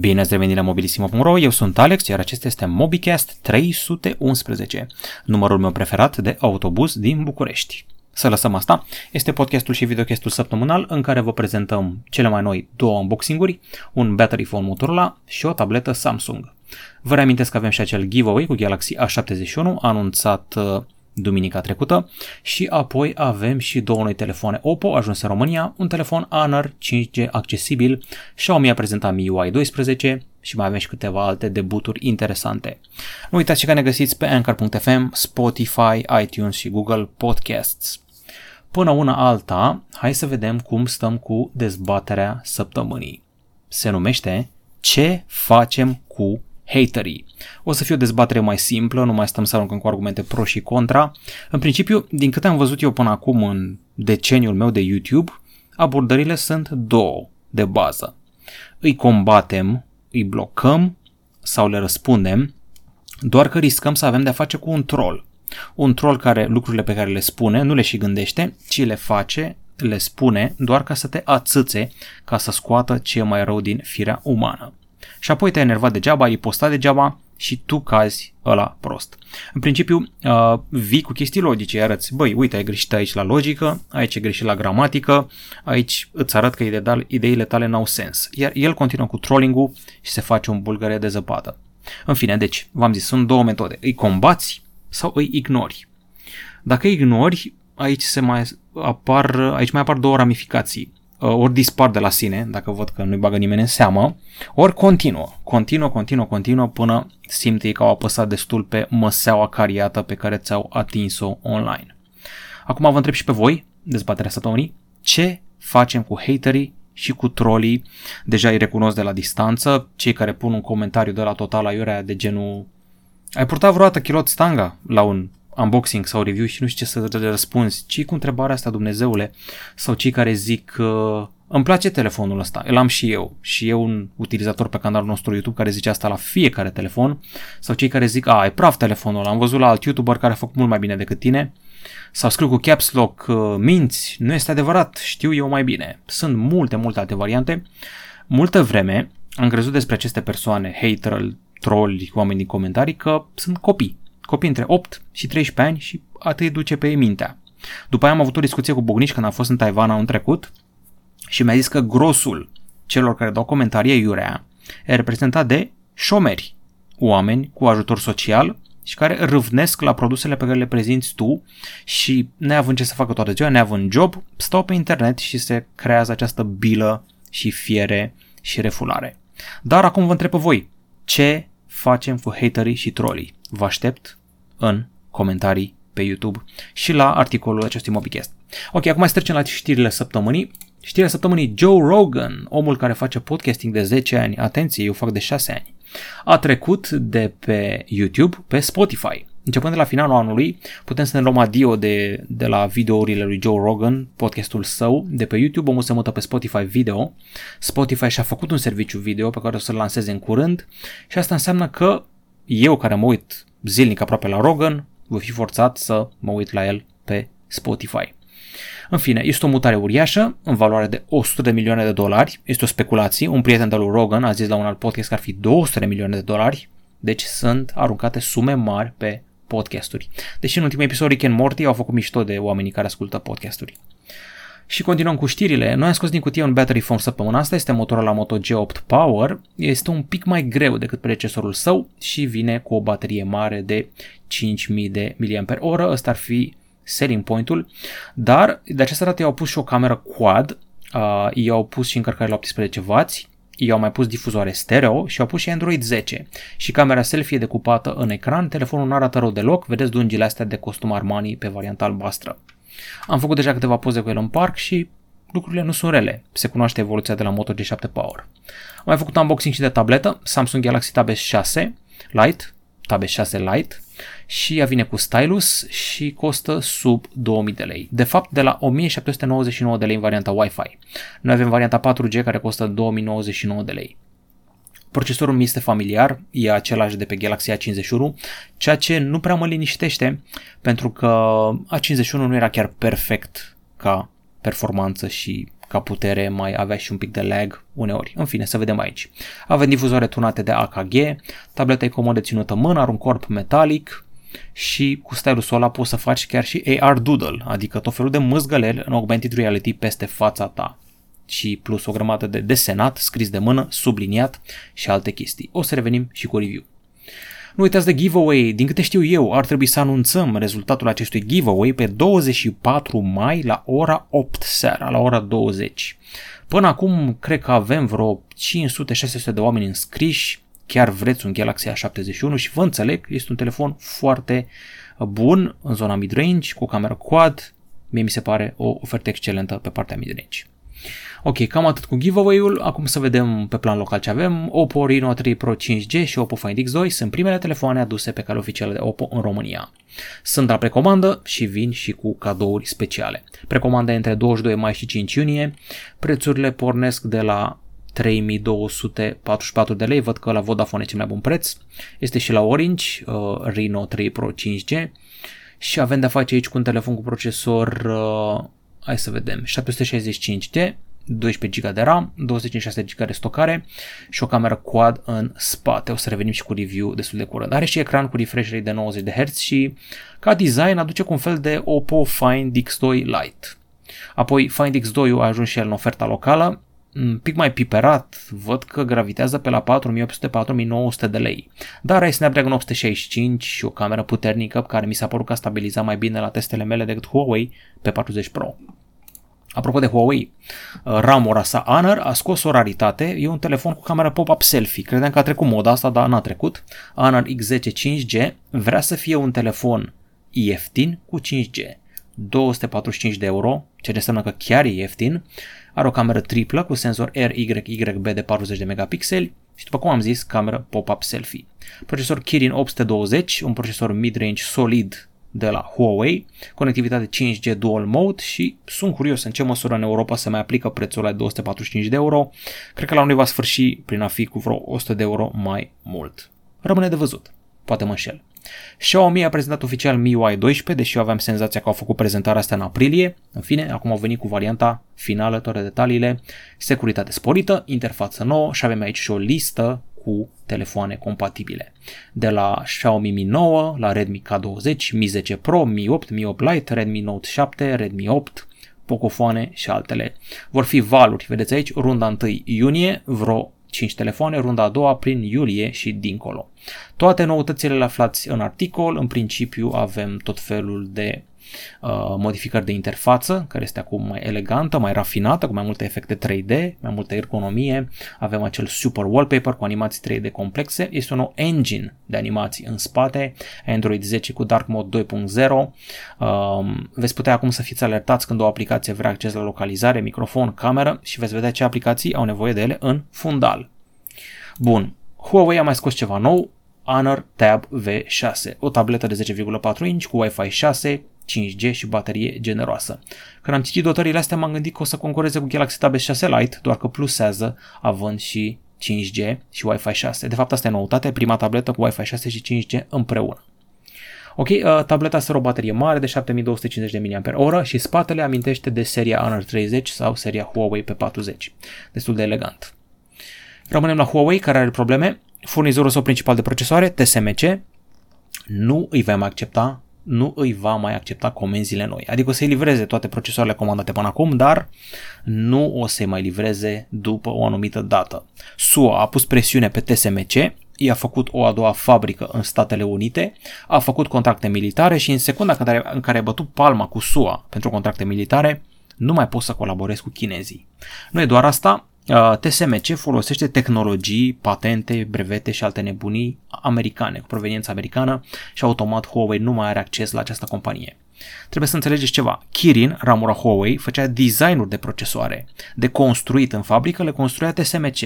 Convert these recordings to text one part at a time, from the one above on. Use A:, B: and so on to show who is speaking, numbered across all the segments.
A: Bine ați revenit la mobilisimo.ro, eu sunt Alex, iar acesta este MobiCast 311, numărul meu preferat de autobuz din București. Să lăsăm asta, este podcastul și videocastul săptămânal în care vă prezentăm cele mai noi două unboxing-uri, un battery phone Motorola și o tabletă Samsung. Vă reamintesc că avem și acel giveaway cu Galaxy A71 anunțat uh, duminica trecută și apoi avem și două noi telefoane Oppo ajuns în România, un telefon Honor 5G accesibil, Xiaomi a prezentat MIUI 12 și mai avem și câteva alte debuturi interesante. Nu uitați că ne găsiți pe Anchor.fm, Spotify, iTunes și Google Podcasts. Până una alta, hai să vedem cum stăm cu dezbaterea săptămânii. Se numește Ce facem cu haterii. O să fie o dezbatere mai simplă, nu mai stăm să aruncăm cu argumente pro și contra. În principiu, din câte am văzut eu până acum în deceniul meu de YouTube, abordările sunt două de bază. Îi combatem, îi blocăm sau le răspundem, doar că riscăm să avem de-a face cu un troll. Un troll care lucrurile pe care le spune nu le și gândește, ci le face, le spune doar ca să te ațâțe, ca să scoată ce e mai rău din firea umană și apoi te-ai enervat degeaba, ai postat degeaba și tu cazi ăla prost. În principiu, uh, vii cu chestii logice, arăți, băi, uite, ai greșit aici la logică, aici ai greșit la gramatică, aici îți arăt că ideile tale n-au sens. Iar el continuă cu trolling-ul și se face un bulgăre de zăpadă. În fine, deci, v-am zis, sunt două metode. Îi combați sau îi ignori. Dacă îi ignori, aici se mai apar, aici mai apar două ramificații. Uh, ori dispar de la sine, dacă văd că nu-i bagă nimeni în seamă, ori continuă, continuă, continuă, continuă până simte că au apăsat destul pe măseaua cariată pe care ți-au atins-o online. Acum vă întreb și pe voi, dezbaterea săptămânii, ce facem cu haterii și cu trolii, deja îi recunosc de la distanță, cei care pun un comentariu de la total aiurea de genul ai purtat vreodată kilot stanga la un unboxing sau review și nu știu ce să răspunzi, ci cu întrebarea asta, Dumnezeule, sau cei care zic uh, îmi place telefonul ăsta, îl am și eu și eu un utilizator pe canalul nostru YouTube care zice asta la fiecare telefon sau cei care zic, a, e praf telefonul am văzut la alt YouTuber care a făcut mult mai bine decât tine sau scriu cu caps lock, uh, minți, nu este adevărat, știu eu mai bine. Sunt multe, multe alte variante. Multă vreme am crezut despre aceste persoane, hater, trolli, oameni din comentarii, că sunt copii copii între 8 și 13 ani și atât duce pe ei mintea. După aia am avut o discuție cu Bogniș când am fost în Taiwan anul trecut și mi-a zis că grosul celor care dau comentarii iurea e reprezentat de șomeri, oameni cu ajutor social și care râvnesc la produsele pe care le prezinți tu și neavând ce să facă toată ziua, neavând job, stau pe internet și se creează această bilă și fiere și refulare. Dar acum vă întreb pe voi, ce facem cu haterii și trolii? Vă aștept în comentarii pe YouTube și la articolul acestui Mobicast. Ok, acum să trecem la știrile săptămânii. Știrea săptămânii Joe Rogan, omul care face podcasting de 10 ani, atenție, eu fac de 6 ani, a trecut de pe YouTube pe Spotify. Începând de la finalul anului, putem să ne luăm adio de, de la videourile lui Joe Rogan, podcastul său, de pe YouTube, omul se mută pe Spotify Video. Spotify și-a făcut un serviciu video pe care o să-l lanseze în curând și asta înseamnă că eu care mă uit zilnic aproape la Rogan, voi fi forțat să mă uit la el pe Spotify. În fine, este o mutare uriașă, în valoare de 100 de milioane de dolari. Este o speculație. Un prieten de lui Rogan a zis la un alt podcast că ar fi 200 de milioane de dolari. Deci sunt aruncate sume mari pe podcasturi. Deși în ultimul episod Rick and Morty au făcut mișto de oamenii care ascultă podcasturi. Și continuăm cu știrile. Noi am scos din cutie un battery phone săptămâna asta, este Motorola Moto G8 Power. Este un pic mai greu decât predecesorul său și vine cu o baterie mare de 5000 de mAh. Ăsta ar fi selling point-ul, dar de această dată i-au pus și o cameră quad, uh, i-au pus și încărcare la 18W, i-au mai pus difuzoare stereo și au pus și Android 10 și camera selfie decupată în ecran, telefonul nu arată rău deloc, vedeți dungile astea de costum Armani pe varianta albastră. Am făcut deja câteva poze cu el în parc și lucrurile nu sunt rele. Se cunoaște evoluția de la Moto G7 Power. Am mai făcut unboxing și de tabletă, Samsung Galaxy Tab S6 Lite, Tab S6 Lite și ea vine cu stylus și costă sub 2000 de lei. De fapt, de la 1799 de lei în varianta Wi-Fi. Noi avem varianta 4G care costă 2099 de lei. Procesorul mi este familiar, e același de pe Galaxy A51, ceea ce nu prea mă liniștește, pentru că A51 nu era chiar perfect ca performanță și ca putere, mai avea și un pic de lag uneori. În fine, să vedem aici. Avem difuzoare turnate de AKG, tableta e comod de ținută mână, are un corp metalic, și cu stylusul ăla poți să faci chiar și AR Doodle, adică tot felul de mâzgăleli în augmented reality peste fața ta și plus o grămadă de desenat, scris de mână, subliniat și alte chestii. O să revenim și cu review. Nu uitați de giveaway, din câte știu eu, ar trebui să anunțăm rezultatul acestui giveaway pe 24 mai la ora 8 seara, la ora 20. Până acum, cred că avem vreo 500-600 de oameni înscriși, chiar vreți un Galaxy A71 și vă înțeleg, este un telefon foarte bun în zona mid-range, cu cameră quad, mie mi se pare o ofertă excelentă pe partea mid-range. Ok, cam atât cu giveaway-ul. Acum să vedem pe plan local ce avem. Oppo Reno 3 Pro 5G și Oppo Find X2 sunt primele telefoane aduse pe cale oficială de Oppo în România. Sunt la precomandă și vin și cu cadouri speciale. Precomanda între 22 mai și 5 iunie. Prețurile pornesc de la 3244 de lei, văd că la Vodafone e cel mai bun preț. Este și la Orange, uh, Reno 3 Pro 5G și avem de-a face aici cu un telefon cu procesor, uh, hai să vedem, 765 12 GB de RAM, 256 GB de stocare și o cameră quad în spate. O să revenim și cu review destul de curând. Are și ecran cu refresh rate de 90 de Hz și ca design aduce cu un fel de Oppo Find X2 Lite. Apoi Find X2 a ajuns și el în oferta locală, un pic mai piperat, văd că gravitează pe la 4800-4900 de lei. Dar ai Snapdragon 865 și o cameră puternică care mi s-a părut că a stabilizat mai bine la testele mele decât Huawei pe 40 Pro. Apropo de Huawei, uh, ramura sa Honor a scos o raritate, e un telefon cu cameră pop-up selfie. Credeam că a trecut moda asta, dar n-a trecut. Honor X10 5G vrea să fie un telefon ieftin cu 5G. 245 de euro, ce înseamnă că chiar e ieftin. Are o cameră triplă cu senzor RYYB de 40 de megapixeli și după cum am zis, cameră pop-up selfie. Procesor Kirin 820, un procesor mid-range solid de la Huawei, conectivitate 5G dual mode și sunt curios în ce măsură în Europa se mai aplică prețul la 245 de euro. Cred că la unui va sfârși prin a fi cu vreo 100 de euro mai mult. Rămâne de văzut. Poate mă înșel. Xiaomi a prezentat oficial MIUI 12, deși eu aveam senzația că au făcut prezentarea asta în aprilie. În fine, acum au venit cu varianta finală, toate detaliile, securitate sporită, interfață nouă și avem aici și o listă cu telefoane compatibile. De la Xiaomi Mi 9, la Redmi K20, Mi 10 Pro, Mi 8, Mi 8 Lite, Redmi Note 7, Redmi 8, Pocofoane și altele. Vor fi valuri, vedeți aici, runda 1 iunie, vreo 5 telefoane, runda a doua prin iulie și dincolo. Toate noutățile le aflați în articol, în principiu avem tot felul de Uh, modificări de interfață, care este acum mai elegantă, mai rafinată, cu mai multe efecte 3D, mai multă ergonomie. Avem acel super wallpaper cu animații 3D complexe. Este un nou engine de animații în spate, Android 10 cu Dark Mode 2.0. Um, veți putea acum să fiți alertați când o aplicație vrea acces la localizare, microfon, cameră și veți vedea ce aplicații au nevoie de ele în fundal. Bun, Huawei a mai scos ceva nou, Honor Tab V6, o tabletă de 10,4 inch cu Wi-Fi 6, 5G și baterie generoasă. Când am citit dotările astea m-am gândit că o să concureze cu Galaxy Tab S6 Lite, doar că plusează având și 5G și Wi-Fi 6. De fapt asta e noutate, prima tabletă cu Wi-Fi 6 și 5G împreună. Ok, uh, tableta asta are o baterie mare de 7250 de mAh și spatele amintește de seria Honor 30 sau seria Huawei P40. Destul de elegant. Rămânem la Huawei care are probleme. Furnizorul său principal de procesoare, TSMC, nu îi vom accepta nu îi va mai accepta comenzile noi. Adică o să-i livreze toate procesoarele comandate până acum, dar nu o să-i mai livreze după o anumită dată. SUA a pus presiune pe TSMC, i-a făcut o a doua fabrică în Statele Unite, a făcut contracte militare și în secunda în care a bătut palma cu SUA pentru contracte militare, nu mai poți să colaborezi cu chinezii. Nu e doar asta, Uh, TSMC folosește tehnologii, patente, brevete și alte nebunii americane, cu proveniență americană și automat Huawei nu mai are acces la această companie. Trebuie să înțelegeți ceva. Kirin, ramura Huawei, făcea designuri de procesoare. De construit în fabrică le construia TSMC.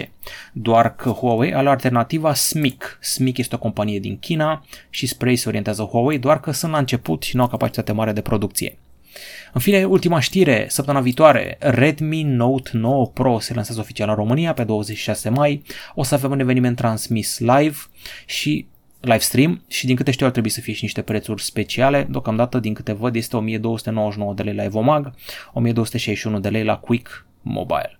A: Doar că Huawei are alternativa SMIC. SMIC este o companie din China și spre ei se orientează Huawei, doar că sunt la început și nu au capacitate mare de producție. În fine, ultima știre, săptămâna viitoare, Redmi Note 9 Pro se lansează oficial în România pe 26 mai. O să avem un eveniment transmis live și live stream și din câte știu ar trebui să fie și niște prețuri speciale. Deocamdată, din câte văd, este 1299 de lei la Evomag, 1261 de lei la Quick mobile.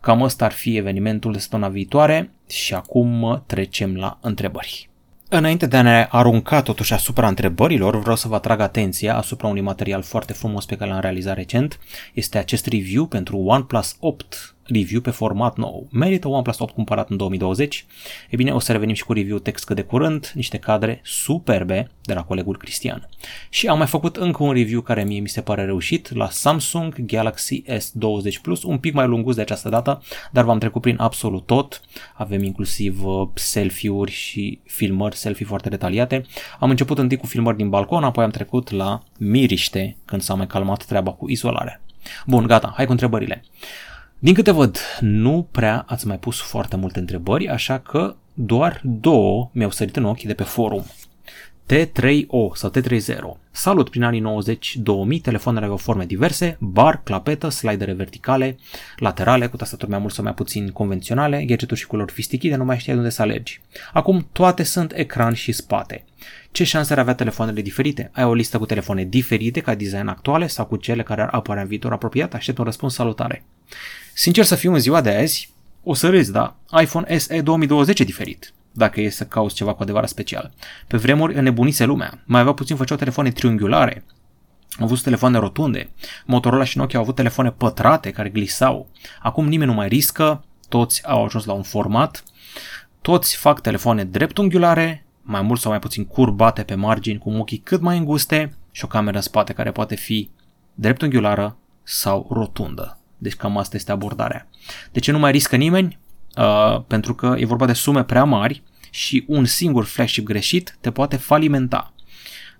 A: Cam ăsta ar fi evenimentul de săptămâna viitoare și acum trecem la întrebări. Înainte de a ne arunca totuși asupra întrebărilor, vreau să vă atrag atenția asupra unui material foarte frumos pe care l-am realizat recent. Este acest review pentru OnePlus 8 review pe format nou. Merită OnePlus 8 cumpărat în 2020? E bine, o să revenim și cu review text cât de curând, niște cadre superbe de la colegul Cristian. Și am mai făcut încă un review care mie mi se pare reușit la Samsung Galaxy S20 Plus, un pic mai lungus de această dată, dar v-am trecut prin absolut tot. Avem inclusiv uh, selfie-uri și filmări selfie foarte detaliate. Am început întâi cu filmări din balcon, apoi am trecut la miriște când s-a mai calmat treaba cu izolarea. Bun, gata, hai cu întrebările. Din câte văd, nu prea ați mai pus foarte multe întrebări, așa că doar două mi-au sărit în ochi de pe forum. T3O sau T30. Salut, prin anii 90-2000, telefoanele aveau forme diverse, bar, clapetă, slidere verticale, laterale, cu tastaturi mai mult sau mai puțin convenționale, gadgeturi și culori fistichite, nu mai știai unde să alergi. Acum toate sunt ecran și spate. Ce șanse ar avea telefoanele diferite? Ai o listă cu telefoane diferite ca design actuale sau cu cele care ar apărea în viitor apropiat? Aștept un răspuns salutare. Sincer să fiu în ziua de azi, o să râzi, da? iPhone SE 2020 e diferit, dacă e să cauți ceva cu adevărat special. Pe vremuri înnebunise lumea. Mai avea puțin făceau telefoane triunghiulare, au avut telefoane rotunde. Motorola și Nokia au avut telefoane pătrate care glisau. Acum nimeni nu mai riscă, toți au ajuns la un format, toți fac telefoane dreptunghiulare, mai mult sau mai puțin curbate pe margini cu muchii cât mai înguste și o cameră în spate care poate fi dreptunghiulară sau rotundă. Deci cam asta este abordarea. De ce nu mai riscă nimeni? Uh, pentru că e vorba de sume prea mari și un singur flagship greșit te poate falimenta.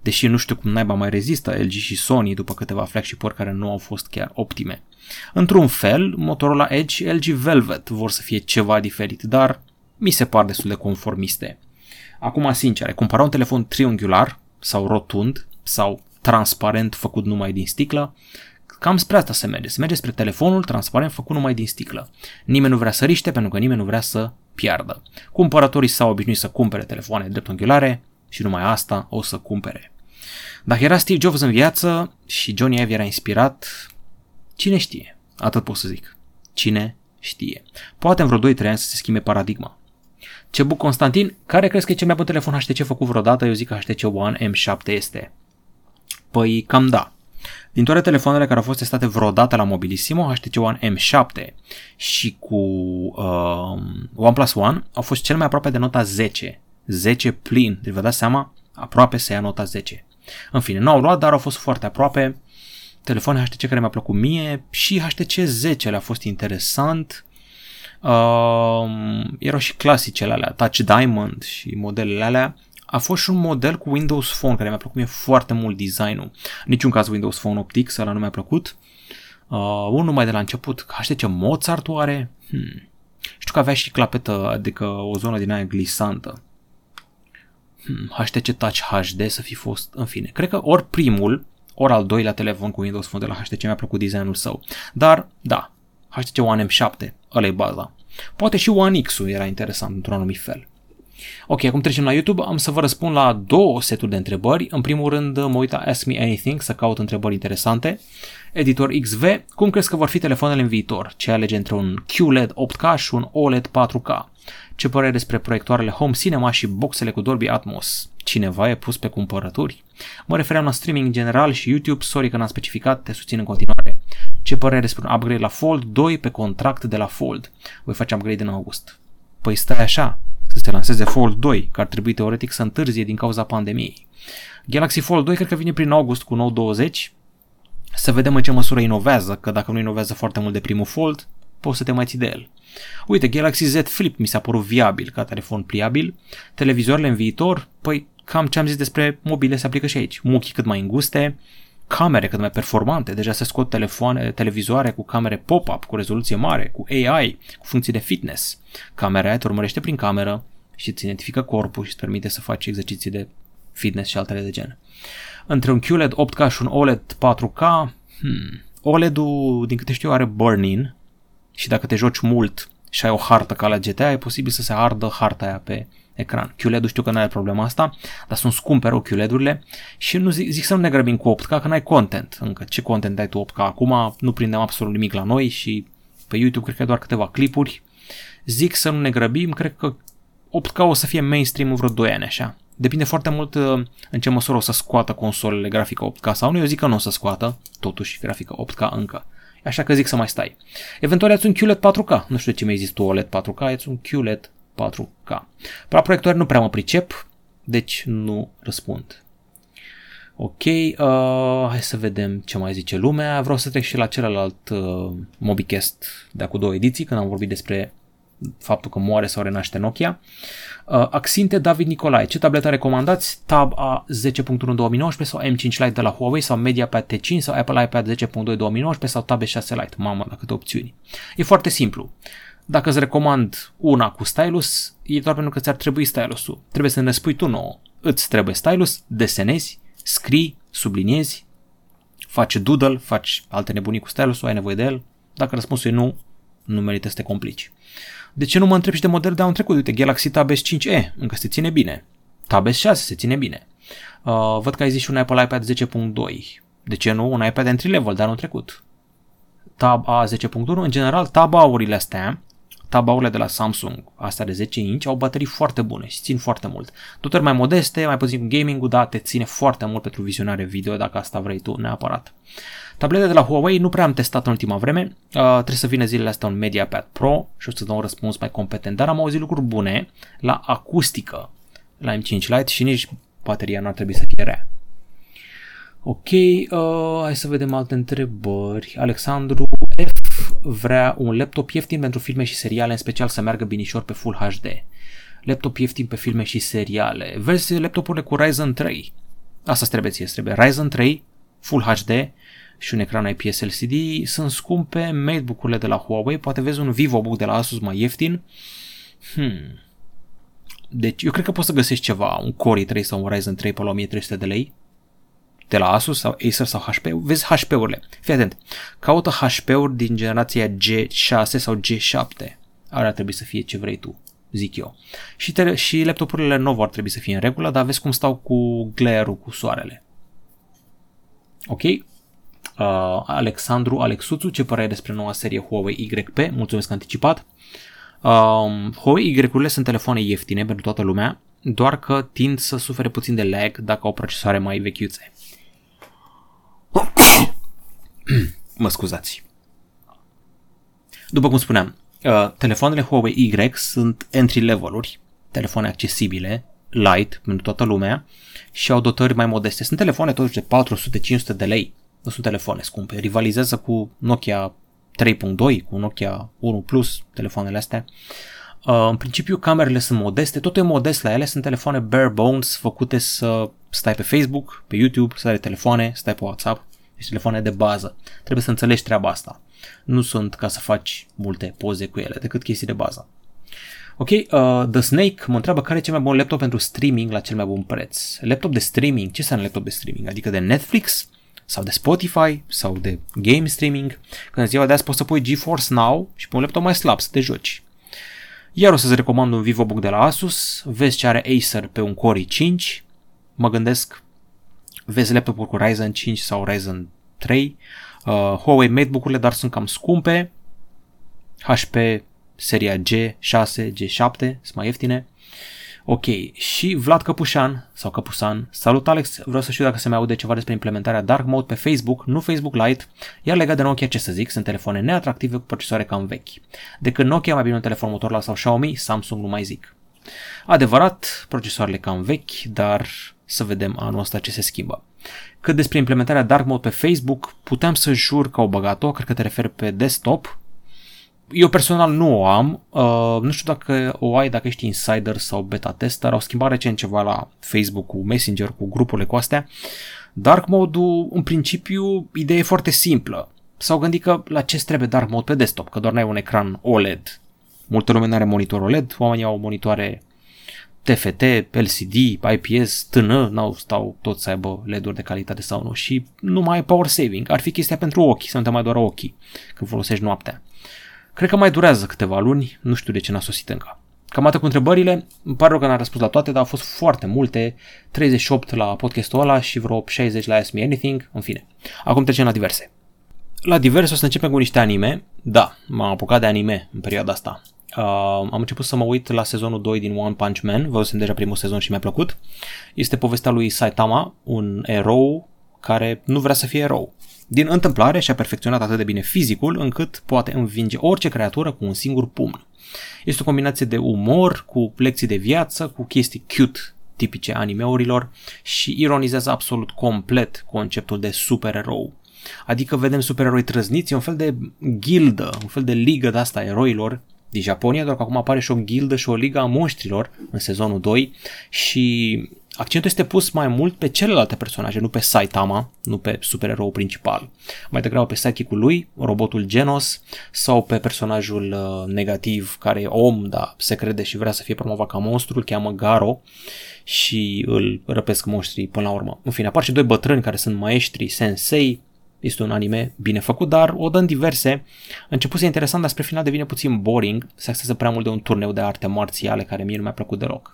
A: Deși nu știu cum naiba mai rezistă LG și Sony după câteva flagship-uri care nu au fost chiar optime. Într-un fel, Motorola Edge LG Velvet vor să fie ceva diferit, dar mi se par destul de conformiste. Acum, sincer, ai cumpăra un telefon triunghiular sau rotund sau transparent făcut numai din sticlă, Cam spre asta se merge. Se merge spre telefonul transparent făcut numai din sticlă. Nimeni nu vrea să riște pentru că nimeni nu vrea să piardă. Cumpărătorii s-au obișnuit să cumpere telefoane dreptunghiulare și numai asta o să cumpere. Dacă era Steve Jobs în viață și Johnny Ive era inspirat, cine știe? Atât pot să zic. Cine știe? Poate în vreo 2-3 ani să se schimbe paradigma. Cebu Constantin, care crezi că e cel mai bun telefon HTC făcut vreodată? Eu zic că HTC One M7 este. Păi cam da. Din toate telefoanele care au fost testate vreodată la Mobilissimo, HTC One M7 și cu uh, OnePlus One au fost cel mai aproape de nota 10. 10 plin, deci vă dați seama, aproape să ia nota 10. În fine, nu au luat, dar au fost foarte aproape. Telefoane HTC care mi-a plăcut mie și HTC 10 a fost interesant. Uh, erau și clasicele alea, Touch Diamond și modelele alea a fost și un model cu Windows Phone care mi-a plăcut mie foarte mult designul. Niciun caz Windows Phone Optix, ăla nu mi-a plăcut. Uh, unul mai de la început, HTC Mozart oare? Hmm. Știu că avea și clapetă, adică o zonă din aia glisantă. Hmm. HTC Touch HD să fi fost, în fine. Cred că ori primul, ori al doilea telefon cu Windows Phone de la HTC mi-a plăcut designul său. Dar, da, HTC One M7, ăla e baza. Poate și One X-ul era interesant într-un anumit fel. Ok, acum trecem la YouTube. Am să vă răspund la două seturi de întrebări. În primul rând, mă uit la Ask Me Anything să caut întrebări interesante. Editor XV, cum crezi că vor fi telefoanele în viitor? Ce alege între un QLED 8K și un OLED 4K? Ce părere despre proiectoarele Home Cinema și boxele cu Dolby Atmos? Cineva e pus pe cumpărături? Mă refeream la streaming în general și YouTube, sorry că n-am specificat, te susțin în continuare. Ce părere despre un upgrade la Fold 2 pe contract de la Fold? Voi face upgrade în august. Păi stai așa, să se lanseze Fold 2, care ar trebui teoretic să întârzie din cauza pandemiei. Galaxy Fold 2 cred că vine prin august cu Note 20. Să vedem în ce măsură inovează, că dacă nu inovează foarte mult de primul Fold, poți să te mai ții de el. Uite, Galaxy Z Flip mi s-a părut viabil ca telefon pliabil. Televizoarele în viitor, păi cam ce am zis despre mobile se aplică și aici. Muchii cât mai înguste, camere cât mai performante, deja se scot telefoane, televizoare cu camere pop-up, cu rezoluție mare, cu AI, cu funcții de fitness. Camera aia te urmărește prin cameră și îți identifică corpul și îți permite să faci exerciții de fitness și altele de gen. Între un QLED 8K și un OLED 4K, hmm, OLED-ul, din câte știu, are burn-in și dacă te joci mult și ai o hartă ca la GTA, e posibil să se ardă harta aia pe ecran. QLED-ul știu că nu are problema asta, dar sunt scumpe rău QLED-urile și nu zic, zic să nu ne grăbim cu 8K, că n-ai content încă. Ce content ai tu 8K? Acum nu prindem absolut nimic la noi și Pe YouTube cred că doar câteva clipuri. Zic să nu ne grăbim, cred că 8K o să fie mainstream în vreo 2 ani așa. Depinde foarte mult uh, în ce măsură o să scoată consolele grafică 8K sau nu. Eu zic că nu o să scoată, totuși, grafică 8K încă. Așa că zic să mai stai. Eventual ai un QLED 4K. Nu știu de ce mi-ai zis tu OLED 4K, ai un QLED 4K. La proiectoare nu prea mă pricep, deci nu răspund. Ok, uh, hai să vedem ce mai zice lumea. Vreau să trec și la celălalt uh, Mobicast de acum două ediții, când am vorbit despre faptul că moare sau renaște Nokia. Uh, Axinte David Nicolae, ce tabletă recomandați? Tab A10.1 2019 sau M5 Lite de la Huawei sau MediaPad T5 sau Apple iPad 10.2 2019 sau Tab S6 Lite? Mamă, la câte opțiuni. E foarte simplu. Dacă îți recomand una cu stylus, e doar pentru că ți-ar trebui stylusul. Trebuie să ne spui tu nouă. Îți trebuie stylus, desenezi, scrii, subliniezi, faci doodle, faci alte nebunii cu stylusul, ai nevoie de el. Dacă răspunsul e nu, nu merită să te complici. De ce nu mă întreb și de model de anul trecut? Uite, Galaxy Tab S5e, încă se ține bine. Tab S6 se ține bine. Uh, văd că ai zis și un Apple iPad 10.2. De ce nu un iPad entry level de anul trecut? Tab A10.1, în general, tab-aurile astea tabaurile de la Samsung, astea de 10 inch, au baterii foarte bune și țin foarte mult. Dotări mai modeste, mai puțin gaming-ul, dar te ține foarte mult pentru vizionare video dacă asta vrei tu neapărat. Tablete de la Huawei nu prea am testat în ultima vreme, uh, trebuie să vină zilele astea un MediaPad Pro și o să dau un răspuns mai competent, dar am auzit lucruri bune la acustică la M5 Lite și nici bateria nu ar trebui să fie rea. Ok, uh, hai să vedem alte întrebări. Alexandru F vrea un laptop ieftin pentru filme și seriale, în special să meargă binișor pe Full HD. Laptop ieftin pe filme și seriale. Vezi laptopurile cu Ryzen 3. Asta trebuie ție, trebuie. Ryzen 3, Full HD și un ecran IPS LCD sunt scumpe, MateBook-urile de la Huawei, poate vezi un VivoBook de la Asus mai ieftin. Hmm. Deci eu cred că poți să găsești ceva, un Core i3 sau un Ryzen 3 pe la 1300 de lei de la Asus sau Acer sau HP, vezi HP-urile. Fii atent, caută HP-uri din generația G6 sau G7. Ar trebui să fie ce vrei tu, zic eu. Și, te, și laptopurile Lenovo ar trebui să fie în regulă, dar vezi cum stau cu glare cu soarele. Ok? Uh, Alexandru Alexuțu, ce părere despre noua serie Huawei YP? Mulțumesc anticipat. Uh, Huawei Y-urile sunt telefoane ieftine pentru toată lumea, doar că tind să sufere puțin de lag dacă au procesoare mai vechiuțe. mă scuzați. După cum spuneam, uh, telefoanele Huawei Y sunt entry level-uri, telefoane accesibile, light pentru toată lumea și au dotări mai modeste. Sunt telefoane totuși de 400-500 de lei, nu sunt telefoane scumpe. Rivalizează cu Nokia 3.2, cu Nokia 1 Plus, telefoanele astea. Uh, în principiu camerele sunt modeste, totul e modest la ele, sunt telefoane bare bones făcute să stai pe Facebook, pe YouTube, să ai telefoane, stai pe WhatsApp, deci telefoane de bază. Trebuie să înțelegi treaba asta. Nu sunt ca să faci multe poze cu ele, decât chestii de bază. Ok, uh, The Snake mă întreabă care e cel mai bun laptop pentru streaming la cel mai bun preț. Laptop de streaming, ce înseamnă laptop de streaming? Adică de Netflix sau de Spotify sau de game streaming. Când ziua de azi poți să pui GeForce Now și pe un laptop mai slab să te joci. Iar o să-ți recomand un VivoBook de la Asus, vezi ce are Acer pe un Core i5, mă gândesc vezi laptopuri cu Ryzen 5 sau Ryzen 3, uh, Huawei MateBook-urile, dar sunt cam scumpe, HP seria G6, G7, sunt mai ieftine. Ok, și Vlad Căpușan, sau Căpusan, salut Alex, vreau să știu dacă se mai aude ceva despre implementarea Dark Mode pe Facebook, nu Facebook Lite, iar legat de Nokia ce să zic, sunt telefoane neatractive cu procesoare cam vechi. Decât Nokia mai bine un telefon Motorola sau Xiaomi, Samsung nu mai zic. Adevărat, procesoarele cam vechi, dar să vedem anul ăsta ce se schimbă. Cât despre implementarea Dark Mode pe Facebook, puteam să jur că au băgat-o, cred că te referi pe desktop. Eu personal nu o am, uh, nu știu dacă o ai dacă ești insider sau beta tester, au schimbat recent ceva la Facebook cu Messenger, cu grupurile cu astea. Dark Mode-ul, în principiu, ideea e foarte simplă. S-au gândit că la ce trebuie Dark Mode pe desktop, că doar n-ai un ecran OLED. Multă lume nu are monitor OLED, oamenii au monitoare TFT, LCD, IPS, TN, n-au stau toți să aibă LED-uri de calitate sau nu și nu mai power saving. Ar fi chestia pentru ochi, să nu te mai doară ochii când folosești noaptea. Cred că mai durează câteva luni, nu știu de ce n-a sosit încă. Cam atât cu întrebările, îmi pare rău că n-am răspuns la toate, dar au fost foarte multe, 38 la podcastul ăla și vreo 60 la Ask Me Anything, în fine. Acum trecem la diverse. La divers o să începem cu niște anime. Da, m-am apucat de anime în perioada asta. Uh, am început să mă uit la sezonul 2 din One Punch Man, văzusem deja primul sezon și mi-a plăcut. Este povestea lui Saitama, un erou care nu vrea să fie erou. Din întâmplare și-a perfecționat atât de bine fizicul încât poate învinge orice creatură cu un singur pumn. Este o combinație de umor cu lecții de viață, cu chestii cute tipice animeurilor și ironizează absolut complet conceptul de supererou. Adică vedem supereroi trăzniți, e un fel de gildă, un fel de ligă de asta eroilor din Japonia, doar că acum apare și o gildă și o liga a monștrilor în sezonul 2 și accentul este pus mai mult pe celelalte personaje, nu pe Saitama, nu pe supererou principal. Mai degrabă pe sidekick-ul lui, robotul Genos, sau pe personajul uh, negativ care e om, dar se crede și vrea să fie promovat ca monstru, îl cheamă Garo și îl răpesc monștrii până la urmă. În fine, apar și doi bătrâni care sunt maestri, sensei, este un anime bine făcut, dar o dăm diverse. Începuse interesant, dar spre final devine puțin boring, se axează prea mult de un turneu de arte marțiale care mie nu mi-a plăcut deloc.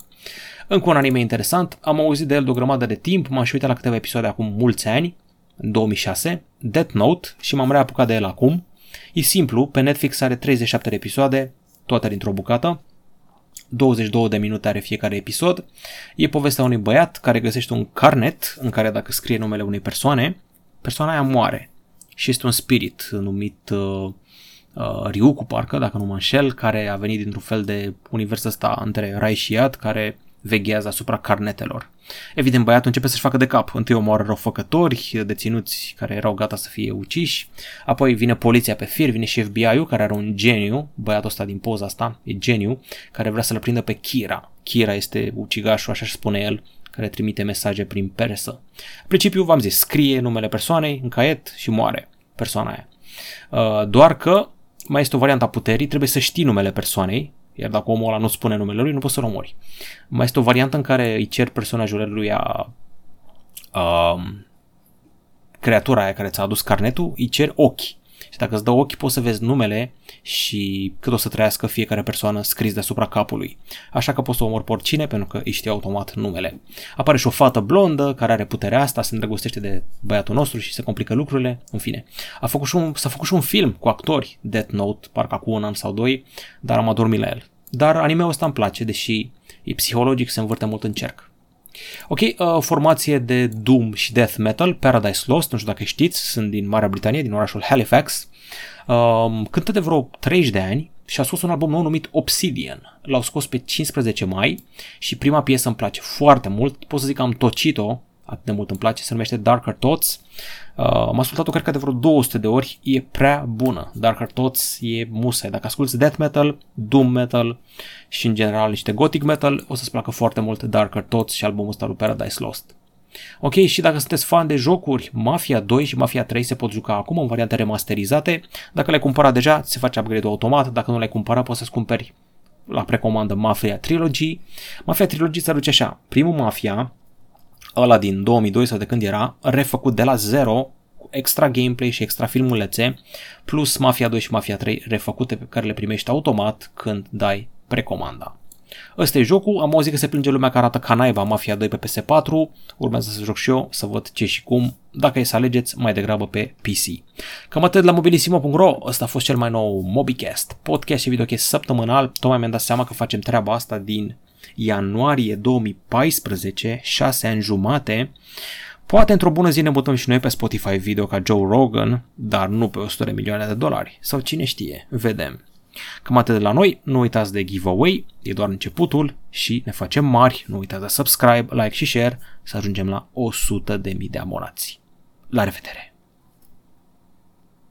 A: Încă un anime interesant, am auzit de el de o grămadă de timp, m-am și uitat la câteva episoade acum mulți ani, în 2006, Death Note, și m-am reapucat de el acum. E simplu, pe Netflix are 37 de episoade, toate dintr-o bucată, 22 de minute are fiecare episod. E povestea unui băiat care găsește un carnet în care dacă scrie numele unei persoane, persoana aia moare. Și este un spirit numit uh, uh, Ryuku, parcă, dacă nu mă înșel, care a venit dintr-un fel de univers ăsta între Rai și Iad, care veghează asupra carnetelor. Evident, băiatul începe să-și facă de cap. Întâi omoară răufăcători, deținuți care erau gata să fie uciși, apoi vine poliția pe fir, vine și FBI-ul care are un geniu, băiatul ăsta din poza asta, e geniu, care vrea să-l prindă pe Kira. Kira este ucigașul, așa spune el, care trimite mesaje prin persă. În principiu, v-am zis, scrie numele persoanei în caiet și moare persoana aia. Uh, doar că mai este o variantă a puterii, trebuie să știi numele persoanei, iar dacă omul ăla nu spune numele lui, nu poți să-l omori. Mai este o variantă în care îi cer personajul lui a, a creatura aia care ți-a adus carnetul, îi cer ochi. Și dacă îți dă ochi, poți să vezi numele și cât o să trăiască fiecare persoană scris deasupra capului. Așa că poți să omori pe oricine pentru că îi știe automat numele. Apare și o fată blondă care are puterea asta, se îndrăgostește de băiatul nostru și se complică lucrurile. În fine, a făcut și un, s-a făcut și un film cu actori, Death Note, parcă cu un an sau doi, dar am adormit la el. Dar anime-ul ăsta îmi place, deși e psihologic, se învârte mult în cerc. Ok, uh, formație de Doom și Death Metal, Paradise Lost, nu știu dacă știți, sunt din Marea Britanie, din orașul Halifax. Uh, cântă de vreo 30 de ani și a scos un album nou numit Obsidian. L-au scos pe 15 mai și prima piesă îmi place foarte mult, pot să zic că am tocit-o, atât de mult îmi place, se numește Darker Thoughts. Uh, am ascultat-o cred că de vreo 200 de ori, e prea bună. Darker Thoughts e musai. Dacă asculti death metal, doom metal și în general niște gothic metal, o să-ți placă foarte mult Darker Thoughts și albumul ăsta lui Paradise Lost. Ok, și dacă sunteți fan de jocuri, Mafia 2 și Mafia 3 se pot juca acum în variante remasterizate. Dacă le-ai cumpărat deja, se face upgrade-ul automat. Dacă nu le-ai cumpărat, poți să-ți cumperi la precomandă Mafia Trilogy. Mafia Trilogy se duce așa. Primul Mafia, ăla din 2002 sau de când era, refăcut de la zero, cu extra gameplay și extra filmulețe, plus Mafia 2 și Mafia 3 refăcute pe care le primești automat când dai precomanda. Ăsta e jocul, am auzit că se plânge lumea că arată ca naiba Mafia 2 pe PS4, urmează să joc și eu, să văd ce și cum, dacă e să alegeți mai degrabă pe PC. Cam atât la mobilisimo.ro, ăsta a fost cel mai nou MobiCast, podcast și videocast săptămânal, tocmai mi-am dat seama că facem treaba asta din ianuarie 2014, 6 ani jumate, Poate într-o bună zi ne bătăm și noi pe Spotify video ca Joe Rogan, dar nu pe 100 de milioane de dolari. Sau cine știe, vedem. Cam atât de la noi, nu uitați de giveaway, e doar începutul și ne facem mari, nu uitați de subscribe, like și share să ajungem la 100.000 de abonați. La revedere!